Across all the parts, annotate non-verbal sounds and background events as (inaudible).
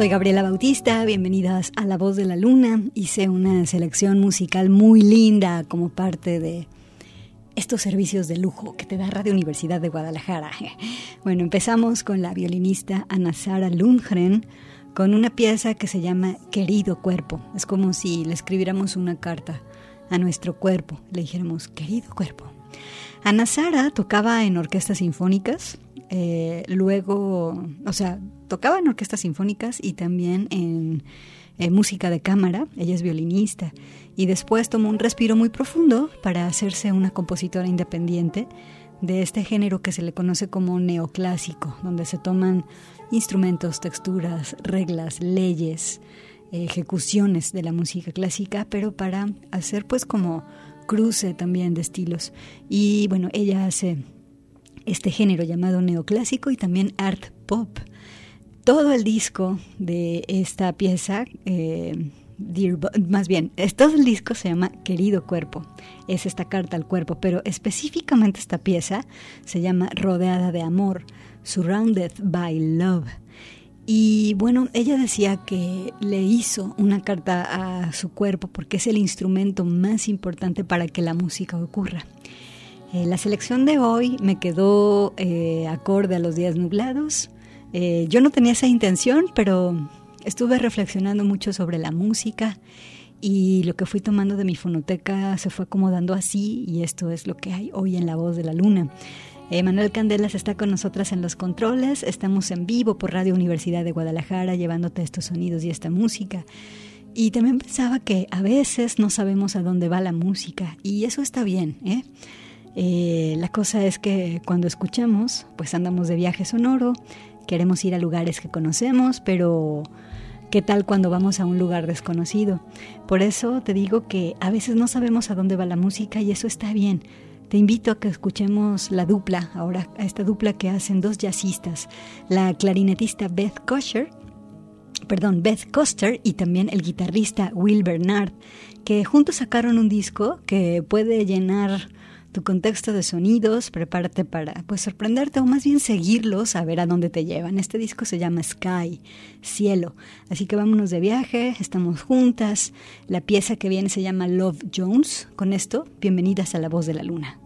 Soy Gabriela Bautista, bienvenidas a La Voz de la Luna. Hice una selección musical muy linda como parte de estos servicios de lujo que te da Radio Universidad de Guadalajara. (laughs) Bueno, empezamos con la violinista Ana Sara Lundgren con una pieza que se llama Querido Cuerpo. Es como si le escribiéramos una carta a nuestro cuerpo, le dijéramos Querido Cuerpo. Ana Sara tocaba en orquestas sinfónicas, eh, luego, o sea, tocaba en orquestas sinfónicas y también en música de cámara, ella es violinista, y después tomó un respiro muy profundo para hacerse una compositora independiente de este género que se le conoce como neoclásico, donde se toman instrumentos, texturas, reglas, leyes, ejecuciones de la música clásica, pero para hacer pues como cruce también de estilos. Y bueno, ella hace este género llamado neoclásico y también art pop todo el disco de esta pieza, eh, más bien, todo el disco se llama Querido Cuerpo, es esta carta al cuerpo, pero específicamente esta pieza se llama Rodeada de Amor, Surrounded by Love. Y bueno, ella decía que le hizo una carta a su cuerpo porque es el instrumento más importante para que la música ocurra. Eh, la selección de hoy me quedó eh, acorde a los días nublados, eh, yo no tenía esa intención, pero estuve reflexionando mucho sobre la música y lo que fui tomando de mi fonoteca se fue acomodando así y esto es lo que hay hoy en La Voz de la Luna. Manuel Candelas está con nosotras en los controles, estamos en vivo por Radio Universidad de Guadalajara llevándote estos sonidos y esta música. Y también pensaba que a veces no sabemos a dónde va la música y eso está bien. ¿eh? Eh, la cosa es que cuando escuchamos, pues andamos de viaje sonoro, queremos ir a lugares que conocemos, pero ¿qué tal cuando vamos a un lugar desconocido? Por eso te digo que a veces no sabemos a dónde va la música y eso está bien. Te invito a que escuchemos la dupla, ahora a esta dupla que hacen dos jazzistas, la clarinetista Beth Kosher, perdón, Beth Coster y también el guitarrista Will Bernard, que juntos sacaron un disco que puede llenar tu contexto de sonidos, prepárate para pues sorprenderte o más bien seguirlos a ver a dónde te llevan. Este disco se llama Sky, cielo. Así que vámonos de viaje, estamos juntas. La pieza que viene se llama Love Jones. Con esto, bienvenidas a La Voz de la Luna.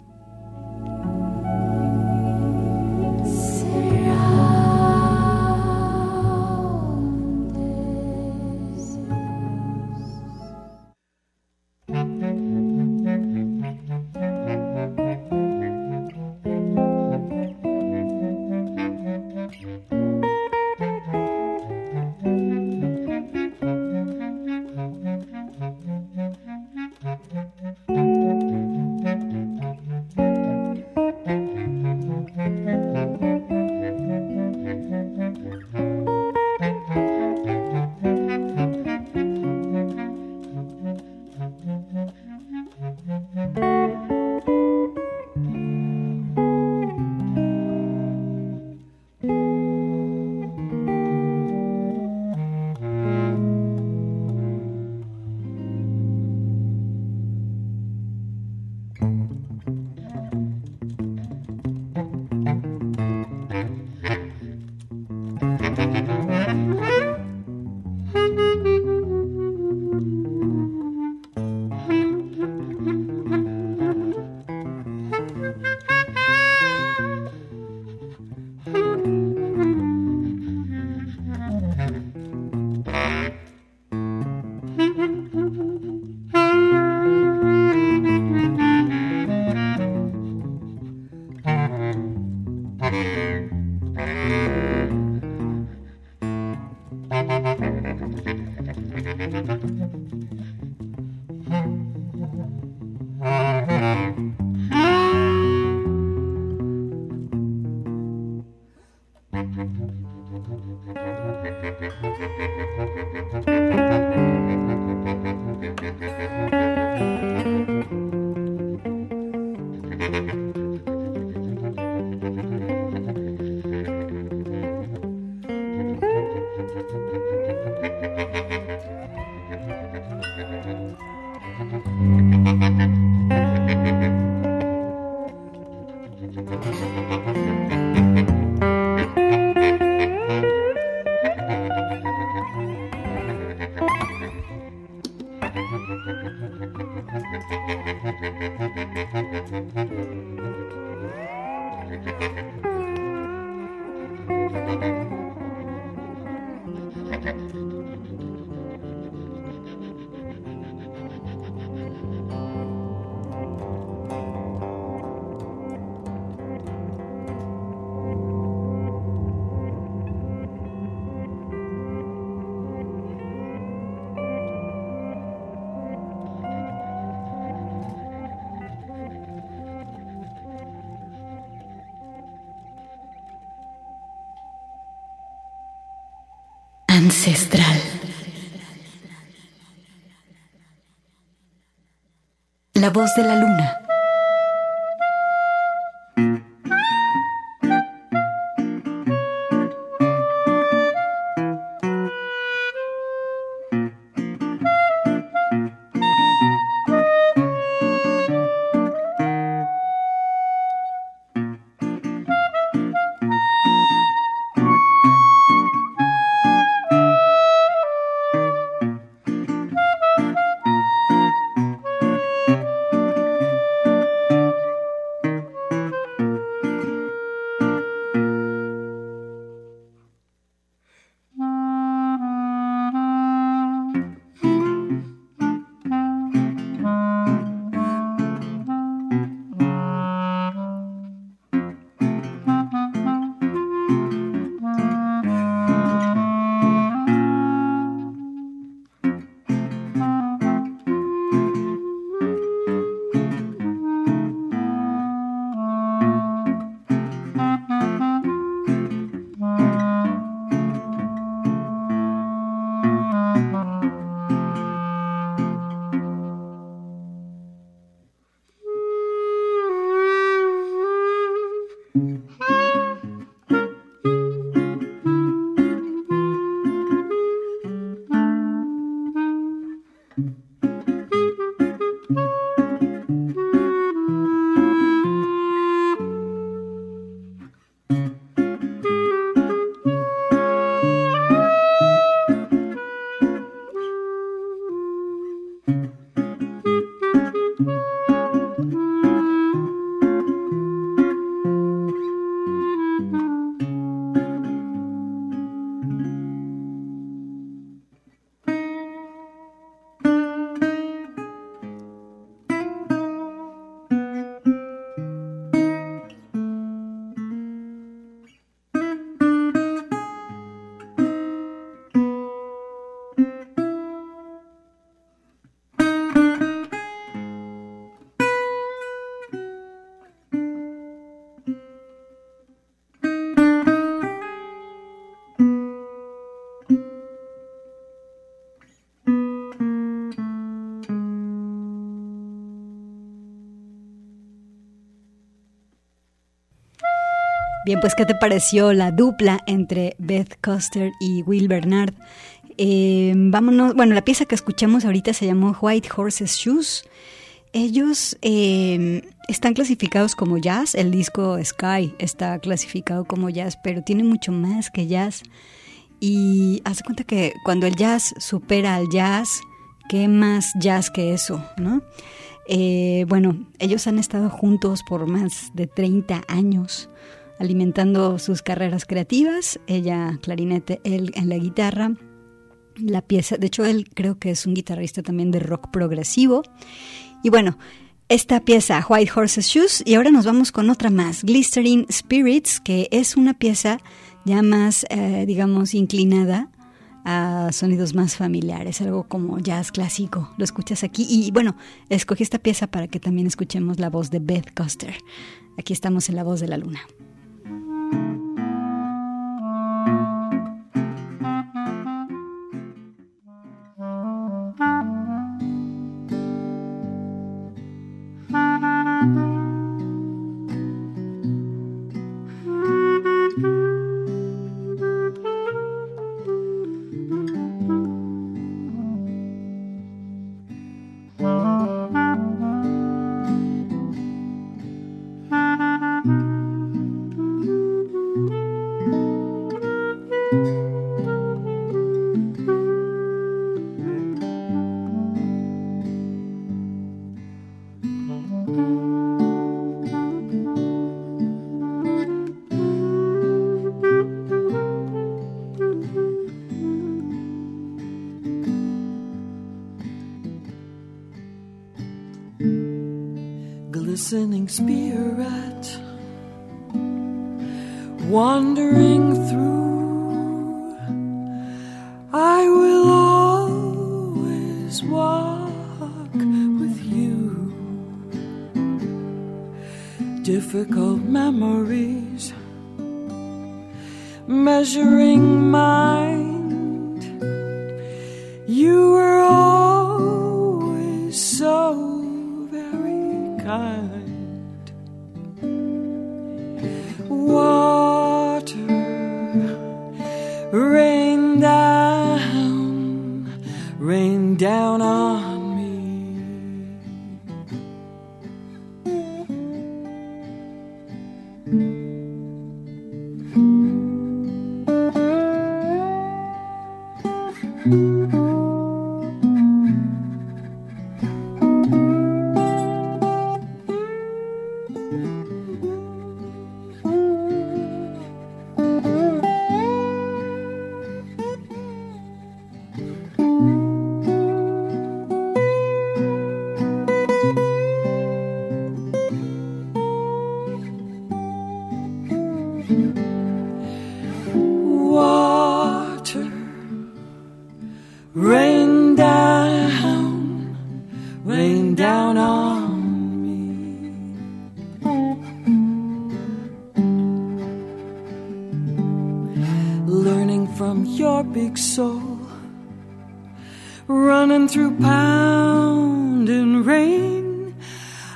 Ancestral. La voz de la luna. Bien, pues ¿qué te pareció la dupla entre Beth Coster y Will Bernard? Eh, vámonos, bueno, la pieza que escuchamos ahorita se llamó White Horses Shoes. Ellos eh, están clasificados como jazz, el disco Sky está clasificado como jazz, pero tiene mucho más que jazz. Y hace cuenta que cuando el jazz supera al jazz, ¿qué más jazz que eso? ¿no? Eh, bueno, ellos han estado juntos por más de 30 años alimentando sus carreras creativas, ella clarinete, él en la guitarra. La pieza, de hecho él creo que es un guitarrista también de rock progresivo. Y bueno, esta pieza White Horses Shoes y ahora nos vamos con otra más, Glistering Spirits, que es una pieza ya más, eh, digamos, inclinada a sonidos más familiares, algo como jazz clásico. Lo escuchas aquí y bueno, escogí esta pieza para que también escuchemos la voz de Beth Coster. Aquí estamos en La Voz de la Luna. Thank you. Glistening spirit wandering through. I will always walk with you. Difficult memories measuring mine from your big soul running through pounding rain.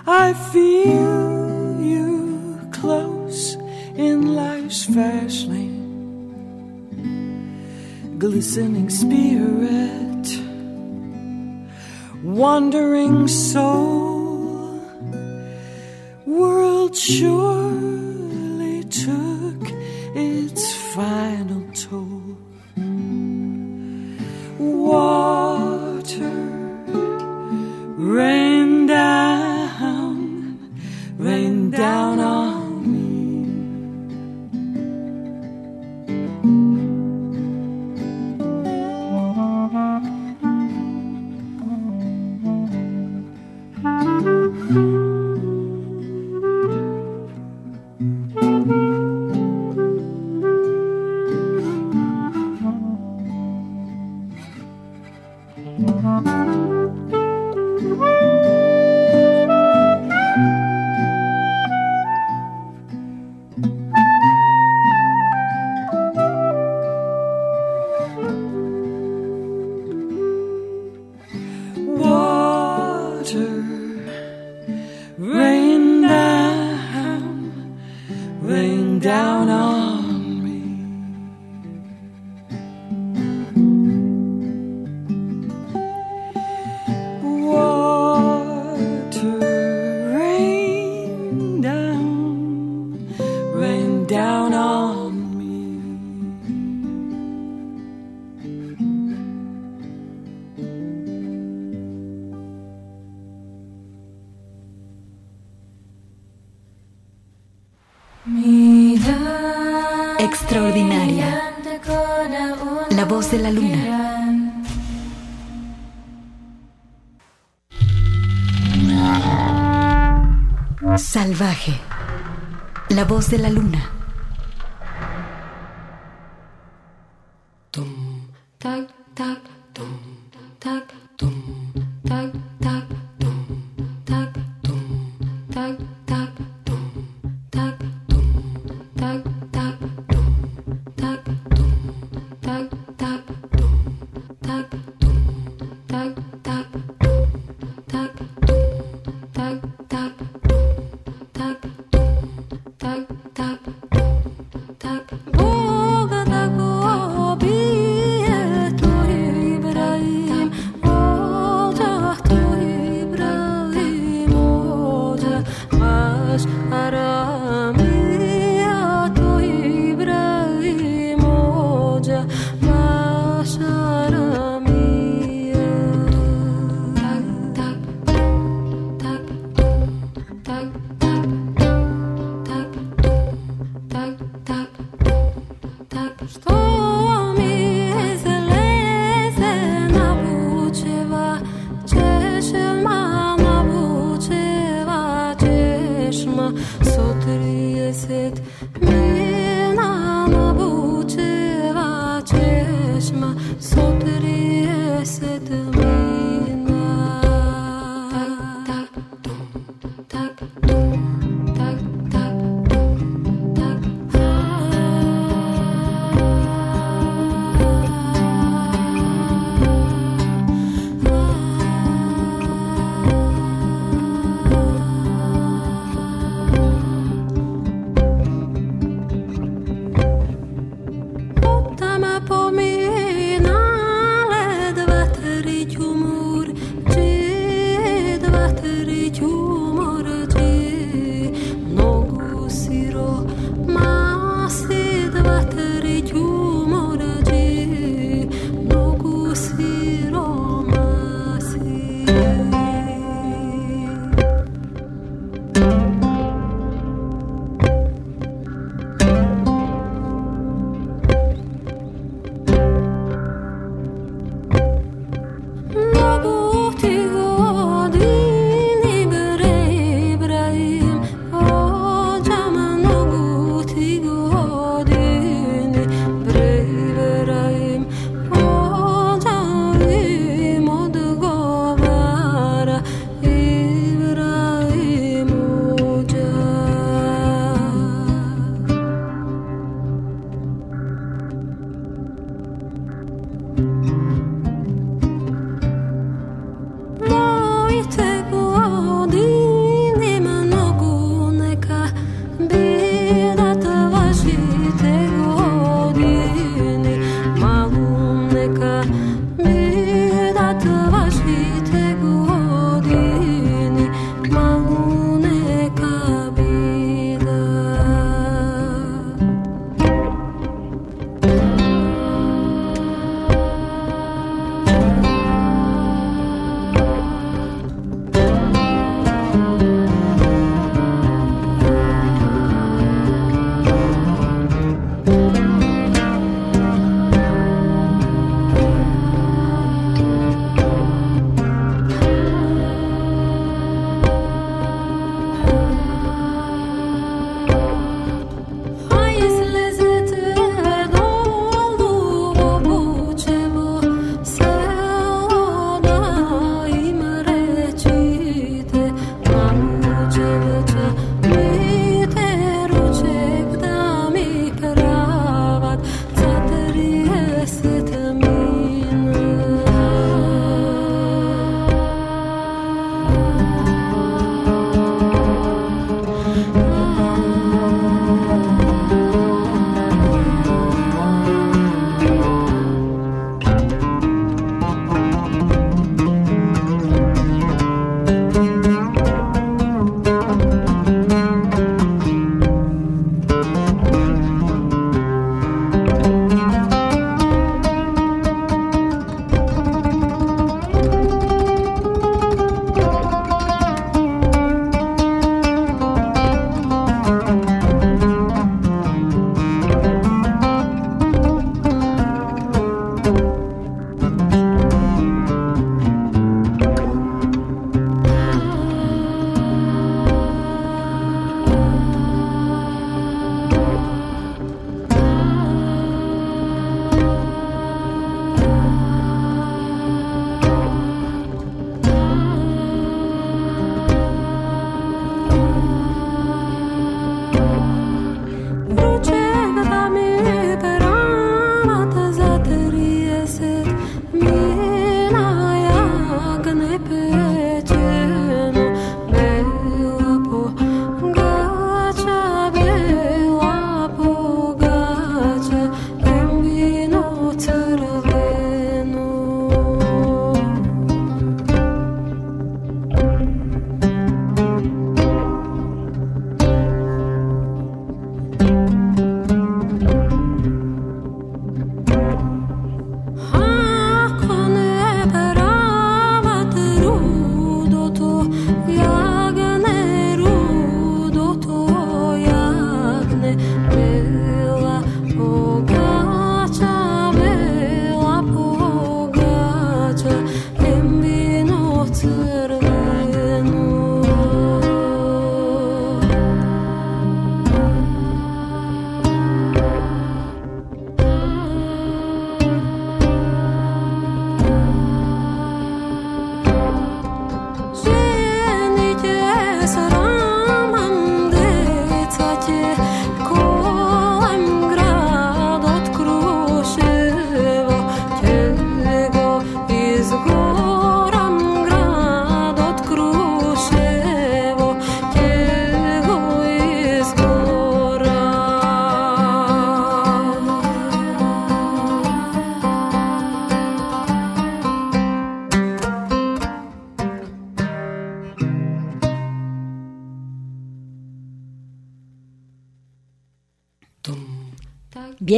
I feel you close in life's fast lane, glistening spirit, wandering soul, world sure La voz de la luna.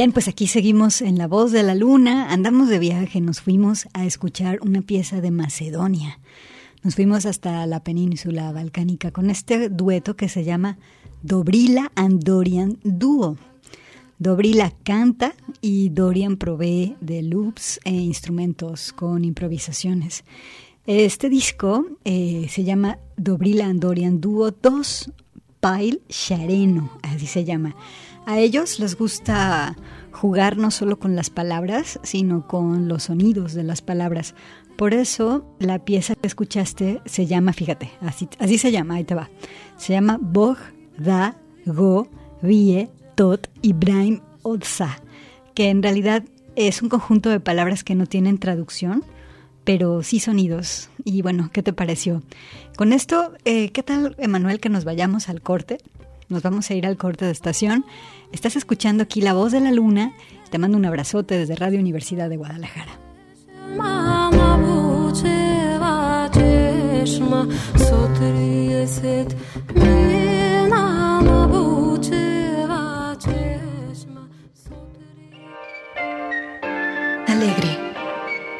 Bien, pues aquí seguimos en La Voz de la Luna, andamos de viaje, nos fuimos a escuchar una pieza de Macedonia. Nos fuimos hasta la península balcánica con este dueto que se llama Dobrila and Dorian Duo. Dobrila canta y Dorian provee de loops e instrumentos con improvisaciones. Este disco eh, se llama Dobrila and Dorian Duo 2 Pile Shareno, así se llama. A ellos les gusta jugar no solo con las palabras, sino con los sonidos de las palabras. Por eso la pieza que escuchaste se llama, fíjate, así, se llama, ahí te va. Se llama Bog, Da, Go, Vie, Tot y Braim Odsa, que en realidad es un conjunto de palabras que no tienen traducción, pero sí sonidos. Y bueno, ¿qué te pareció? Con esto, eh, ¿qué tal, Emanuel, que nos vayamos al corte? Nos vamos a ir al corte de estación. Estás escuchando aquí La Voz de la Luna. Te mando un abrazote desde Radio Universidad de Guadalajara. Alegre,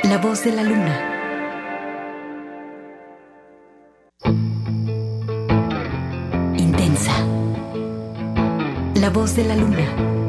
la voz de la luna. La voz de la luna.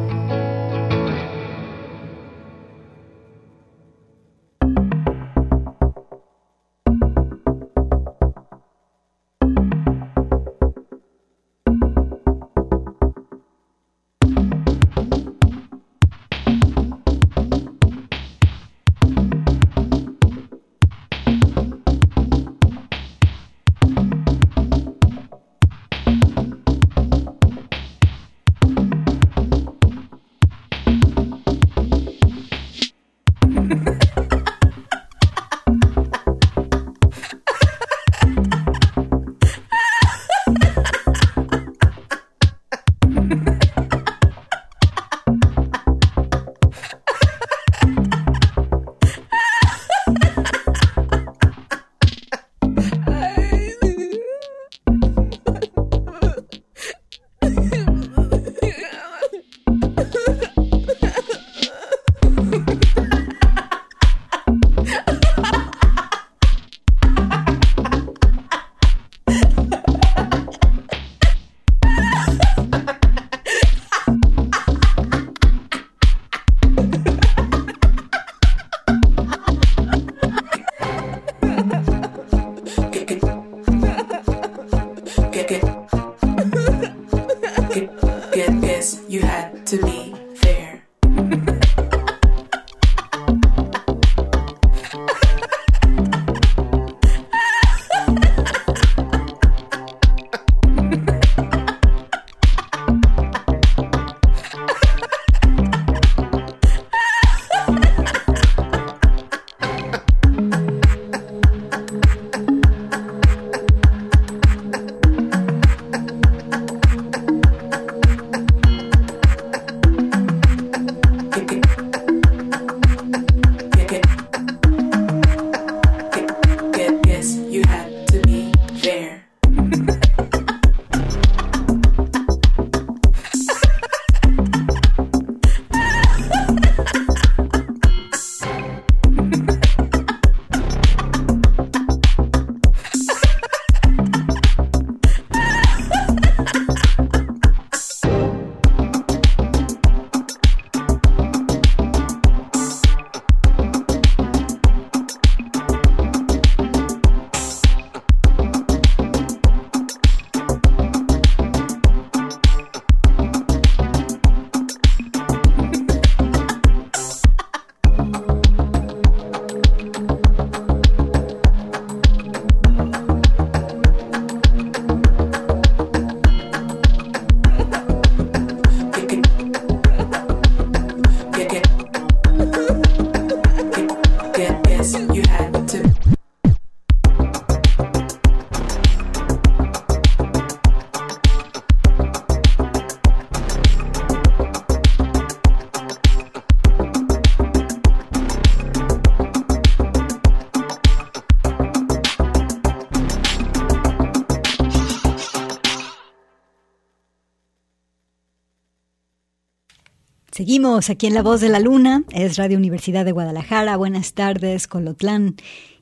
Seguimos aquí en La Voz de la Luna, es Radio Universidad de Guadalajara. Buenas tardes, Colotlán.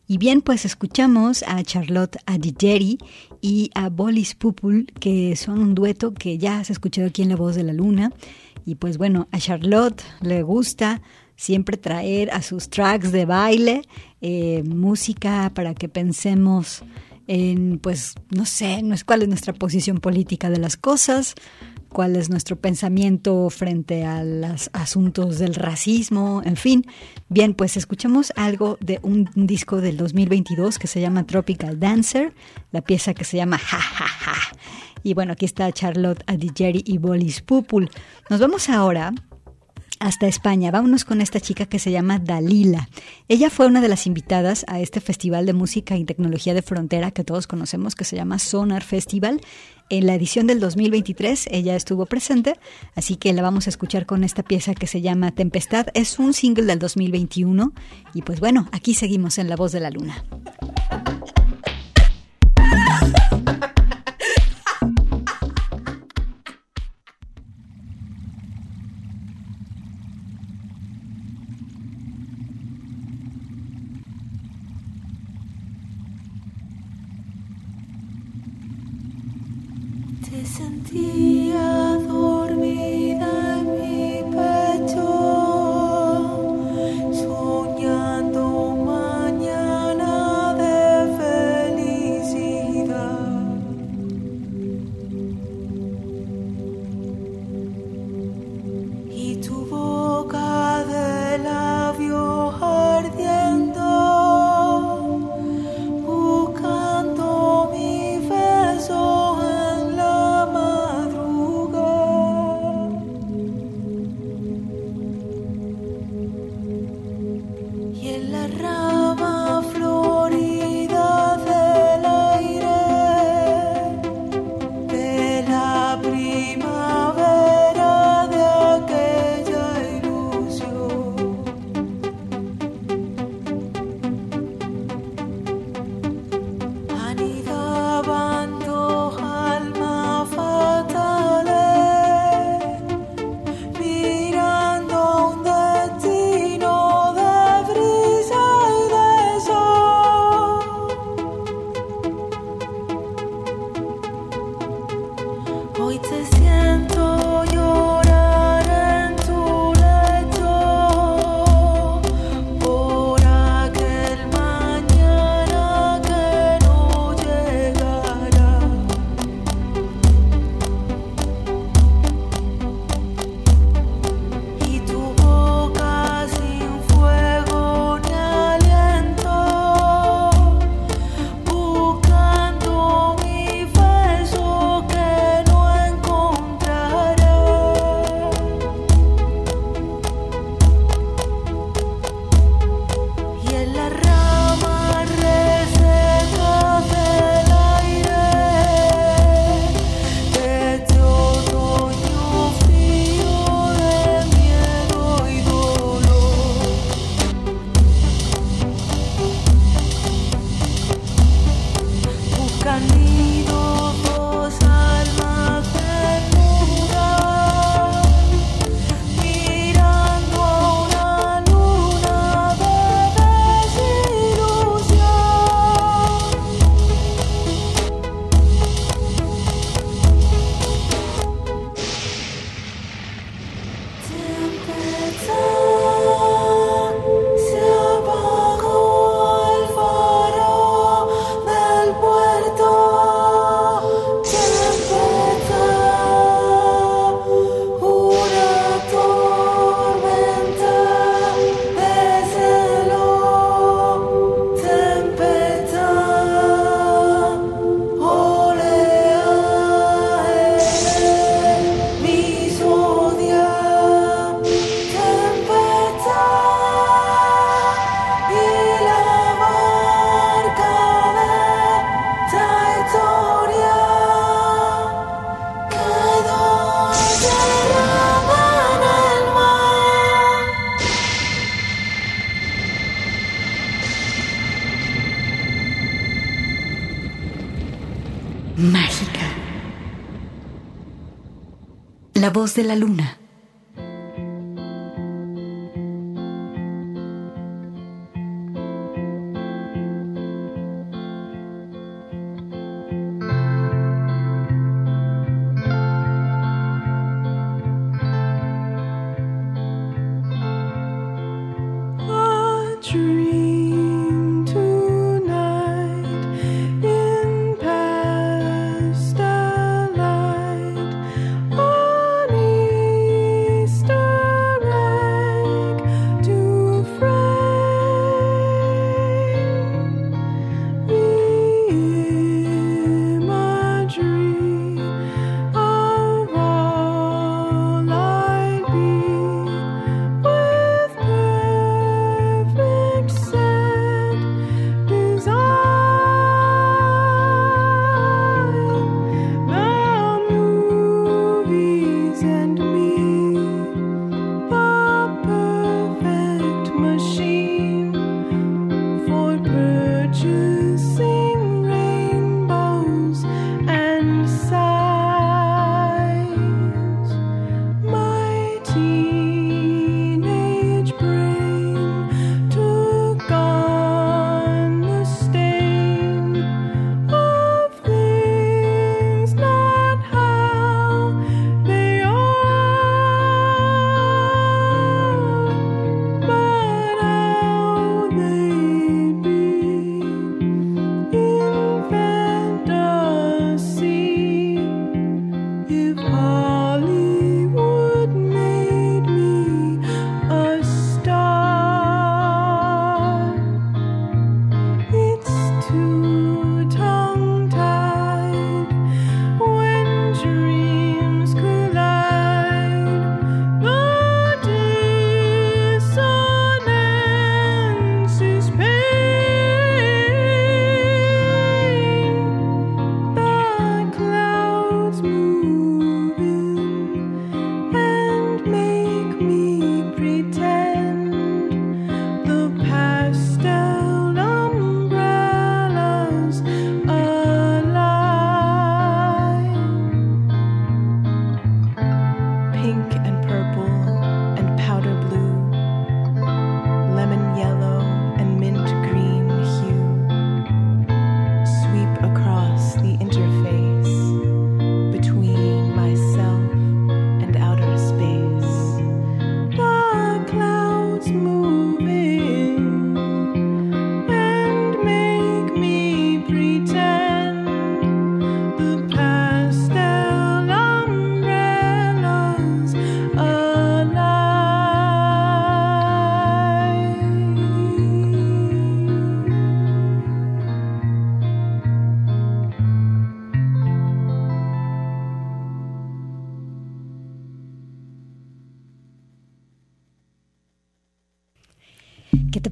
Y bien, pues escuchamos a Charlotte Adigeri y a Bolis Pupul, que son un dueto que ya se ha escuchado aquí en La Voz de la Luna. Y pues bueno, a Charlotte le gusta siempre traer a sus tracks de baile eh, música para que pensemos en, pues, no sé, no es cuál es nuestra posición política de las cosas, cuál es nuestro pensamiento frente a los asuntos del racismo, en fin. Bien, pues escuchamos algo de un, disco del 2022 que se llama Tropical Dancer, la pieza que se llama Ja Ja Ja. Y bueno, aquí está Charlotte Adigeri y Bolis Pupul. Nos vamos ahora hasta España. Vámonos con esta chica que se llama Dalila. Ella fue una de las invitadas a este Festival de Música y Tecnología de Frontera que todos conocemos, que se llama Sonar Festival. En la edición del 2023 ella estuvo presente, así que la vamos a escuchar con esta pieza que se llama Tempestad. Es un single del 2021 y pues bueno, aquí seguimos en La Voz de la Luna. De la luna.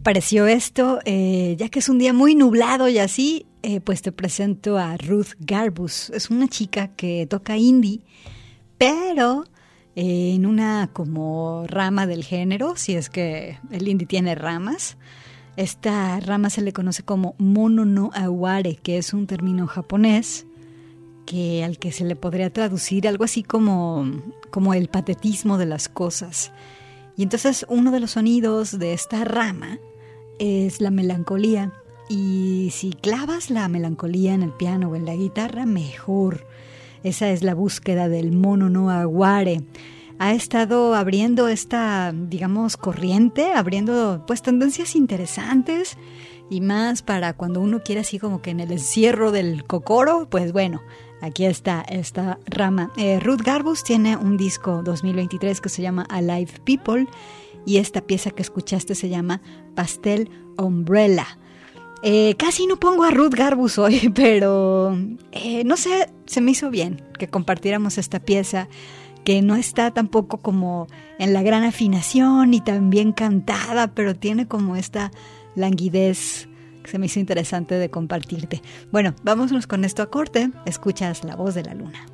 Pareció esto? Eh, ya que es un día muy nublado y así, eh, pues te presento a Ruth Garbus. Es una chica que toca indie, pero eh, en una como rama del género, si es que el indie tiene ramas. Esta rama se le conoce como mono no aware, que es un término japonés que al que se le podría traducir algo así como, como el patetismo de las cosas. Y entonces uno de los sonidos de esta rama es la melancolía. Y si clavas la melancolía en el piano o en la guitarra, mejor. Esa es la búsqueda del mono no aguare. Ha estado abriendo esta, digamos, corriente, abriendo pues tendencias interesantes y más para cuando uno quiere así como que en el encierro del cocoro, pues bueno, aquí está esta rama. Eh, Ruth Garbus tiene un disco 2023 que se llama Alive People y esta pieza que escuchaste se llama Pastel Umbrella. Eh, casi no pongo a Ruth Garbus hoy, (laughs) pero eh, no sé, se me hizo bien que compartiéramos esta pieza que no está tampoco como en la gran afinación y tan bien cantada, pero tiene como esta languidez que se me hizo interesante de compartirte. Bueno, vámonos con esto a corte. Escuchas la voz de la luna.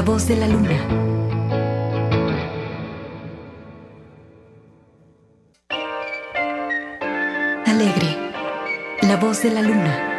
La voz de la luna. Alegre. La voz de la luna.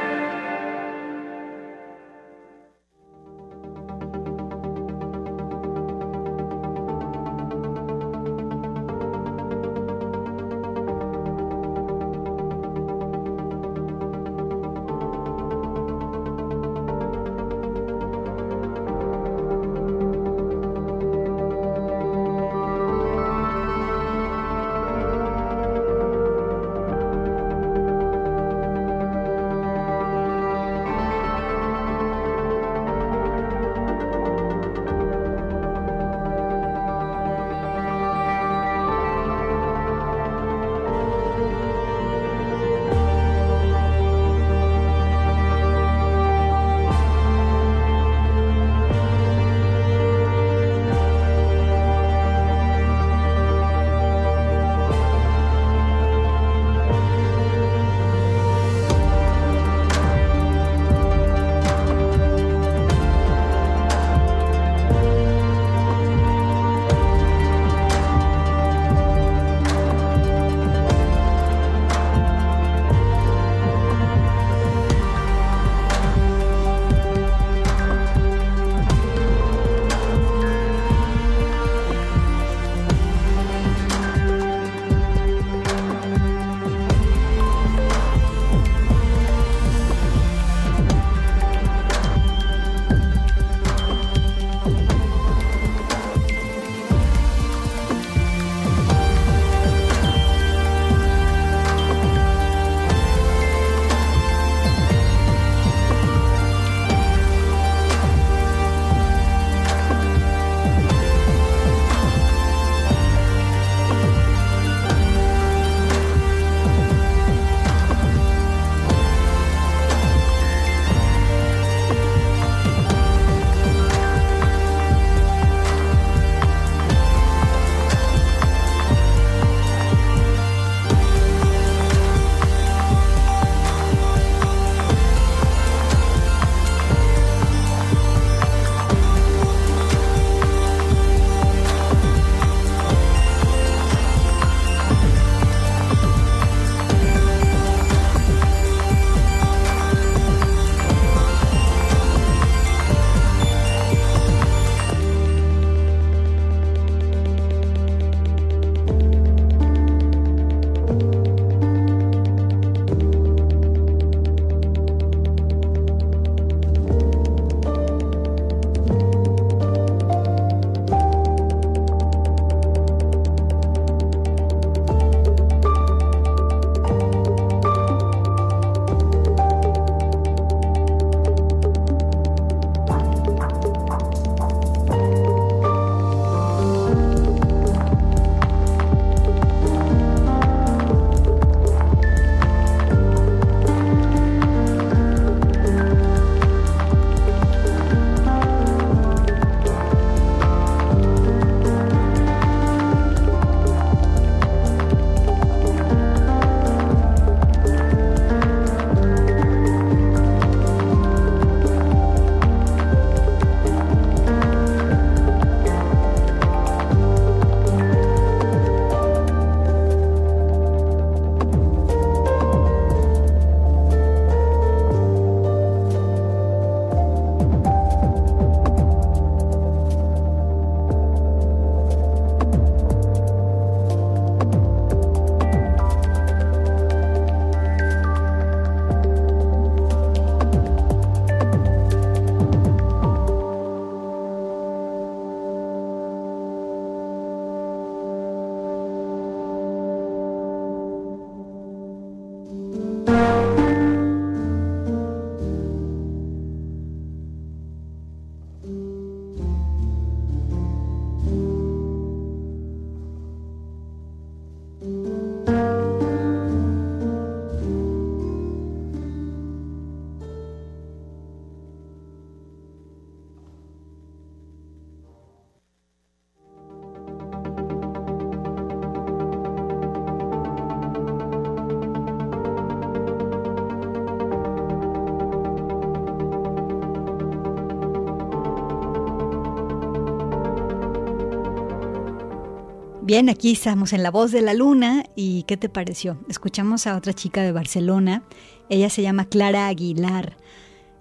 Bien, aquí estamos en La Voz de la Luna y ¿qué te pareció? Escuchamos a otra chica de Barcelona, ella se llama Clara Aguilar.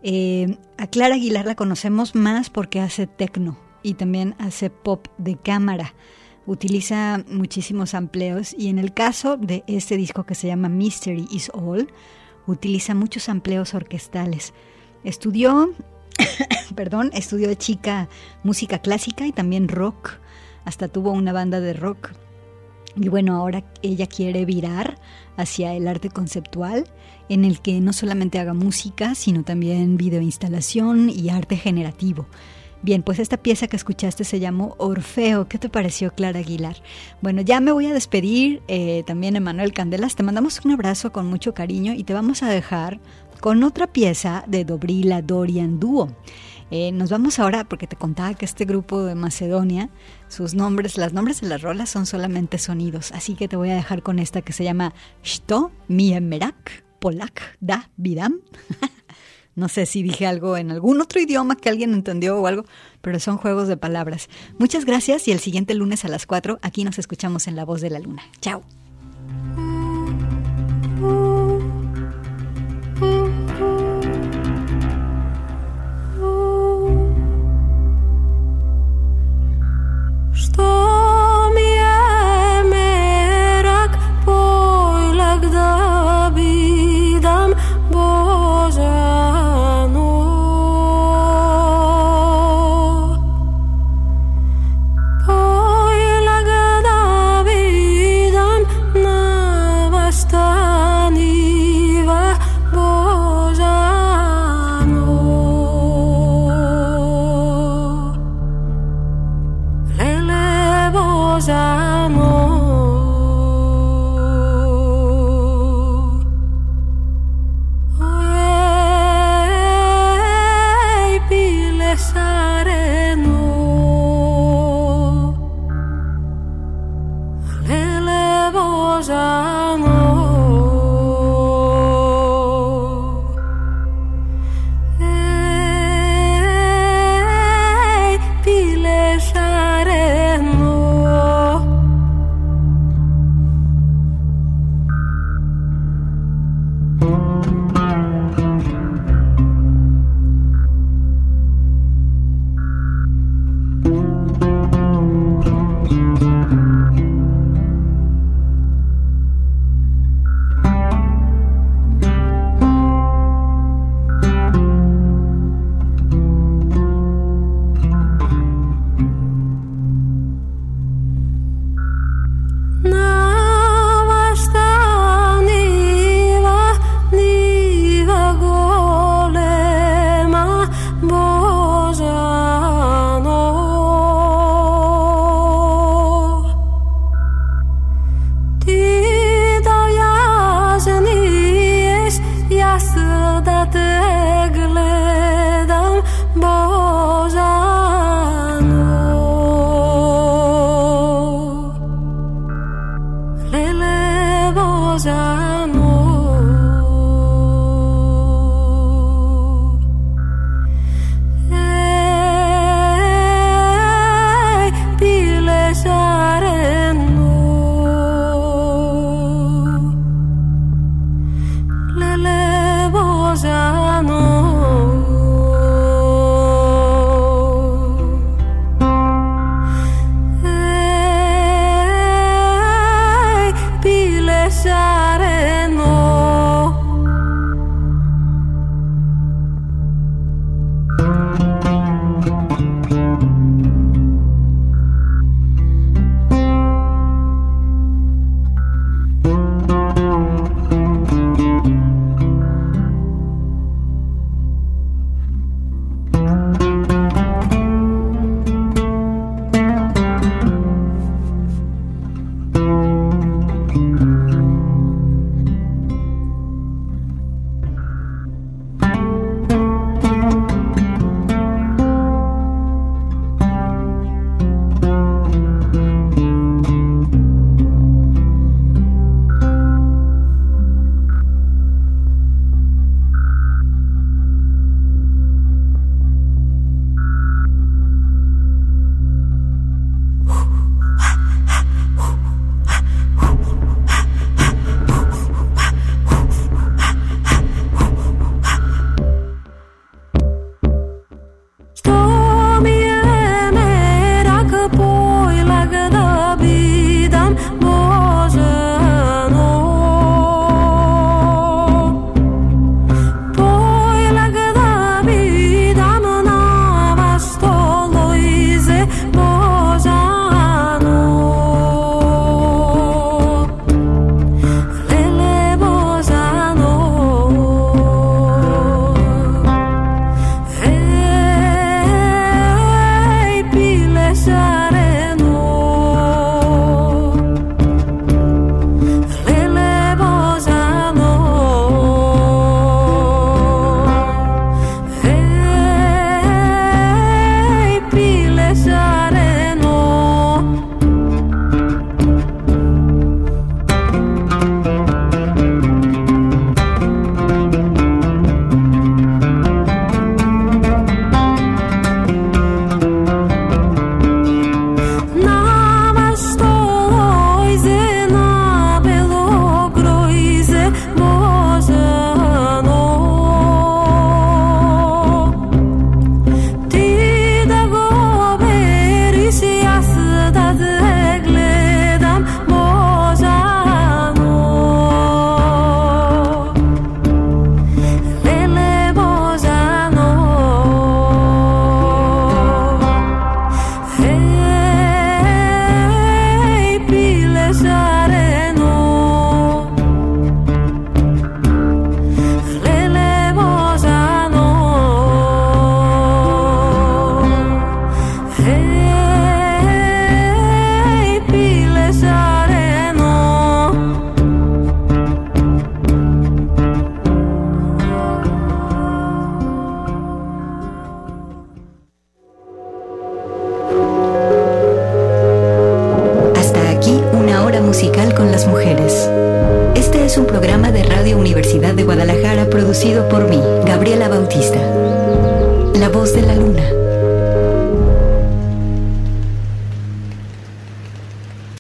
Eh, a Clara Aguilar la conocemos más porque hace tecno y también hace pop de cámara. Utiliza muchísimos amplios y en el caso de este disco que se llama Mystery is All, utiliza muchos amplios orquestales. Estudió, (coughs) perdón, estudió de chica música clásica y también rock. Hasta tuvo una banda de rock. Y bueno, ahora ella quiere virar hacia el arte conceptual, en el que no solamente haga música, sino también videoinstalación y arte generativo. Bien, pues esta pieza que escuchaste se llamó Orfeo. ¿Qué te pareció, Clara Aguilar? Bueno, ya me voy a despedir. Eh, también, Emanuel Candelas, te mandamos un abrazo con mucho cariño y te vamos a dejar con otra pieza de Dobrila Dorian Duo. Eh, nos vamos ahora porque te contaba que este grupo de Macedonia, sus nombres, las nombres de las rolas son solamente sonidos, así que te voy a dejar con esta que se llama Sto Miemerak Polak Da Vidam. (laughs) No sé si dije algo en algún otro idioma que alguien entendió o algo, pero son juegos de palabras. Muchas gracias y el siguiente lunes a las 4 aquí nos escuchamos en La Voz de la Luna. Chao.